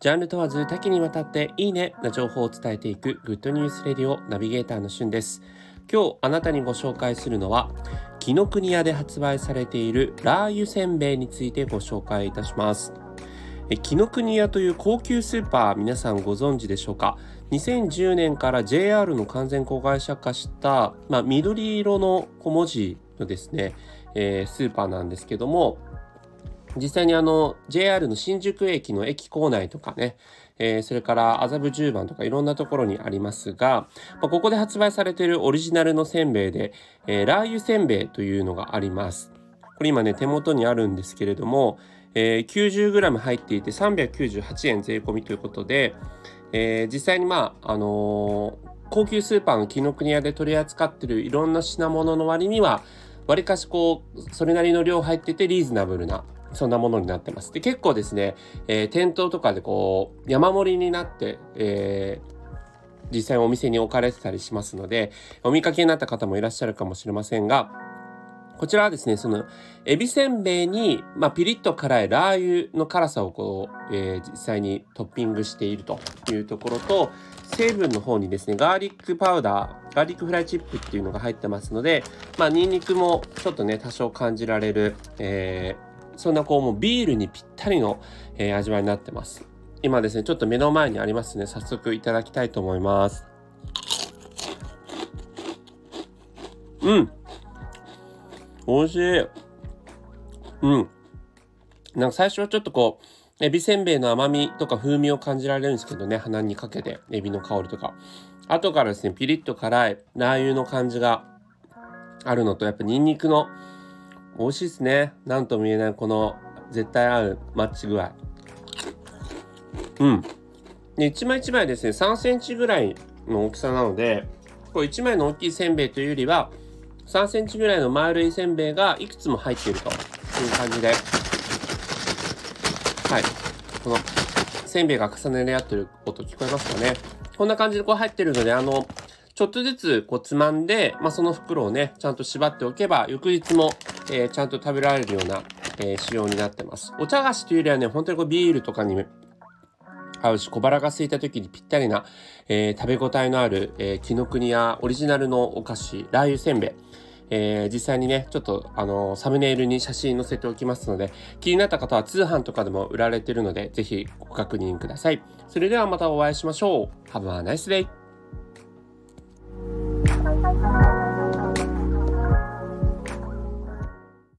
ジャンル問わず多岐にわたっていいねな情報を伝えていくグッドニュースレディオナビゲーターのしゅんです。今日あなたにご紹介するのは紀ノ国屋で発売されているラー油せんべいについてご紹介いたします。紀ノ国屋という高級スーパー皆さんご存知でしょうか？2010年から JR の完全子会社化した、まあ、緑色の小文字のですね、えー、スーパーなんですけども実際にあの JR の新宿駅の駅構内とかね、えー、それから麻布十番とかいろんなところにありますが、まあ、ここで発売されているオリジナルのせんべいで、えー、ラー油せんべいというのがあります。これ今ね手元にあるんですけれども、えー、90g 入っていて398円税込みということで、えー、実際にまああのー、高級スーパーの紀ノ国屋で取り扱ってるいろんな品物の割にはわりかしこうそれなりの量入っててリーズナブルなそんなものになってます。で、結構ですね、えー、店頭とかでこう、山盛りになって、えー、実際お店に置かれてたりしますので、お見かけになった方もいらっしゃるかもしれませんが、こちらはですね、その、エビせんべいに、まあ、ピリッと辛いラー油の辛さをこう、えー、実際にトッピングしているというところと、成分の方にですね、ガーリックパウダー、ガーリックフライチップっていうのが入ってますので、まあ、ニンニクもちょっとね、多少感じられる、えー、そんなこうもうビールにぴったりの、えー、味わいになってます。今ですね、ちょっと目の前にありますね。早速いただきたいと思います。うん。美味しい。うん。なんか最初はちょっとこう、エビせんべいの甘みとか風味を感じられるんですけどね、鼻にかけて、エビの香りとか。後からですね、ピリッと辛いラー油の感じがあるのと、やっぱニンニクの美味しいですね。なんとも言えないこの絶対合うマッチ具合。うん。で、一枚一枚ですね、3センチぐらいの大きさなので、これ1枚の大きいせんべいというよりは、3センチぐらいの丸いせんべいがいくつも入っているという感じで、はい。このせんべいが重ね合ってる音聞こえますかね。こんな感じでこう入ってるので、あの、ちょっとずつこうつまんで、まあ、その袋をね、ちゃんと縛っておけば、翌日もえー、ちゃんと食べられるような、えー、仕様になってます。お茶菓子というよりはね、本当にこうビールとかに合うし、小腹が空いた時にぴったりな、えー、食べ応えのある、えー、紀ノ国屋オリジナルのお菓子、ラー油せんべい。えー、実際にね、ちょっと、あのー、サムネイルに写真載せておきますので、気になった方は通販とかでも売られてるので、ぜひご確認ください。それではまたお会いしましょう。Have a nice day!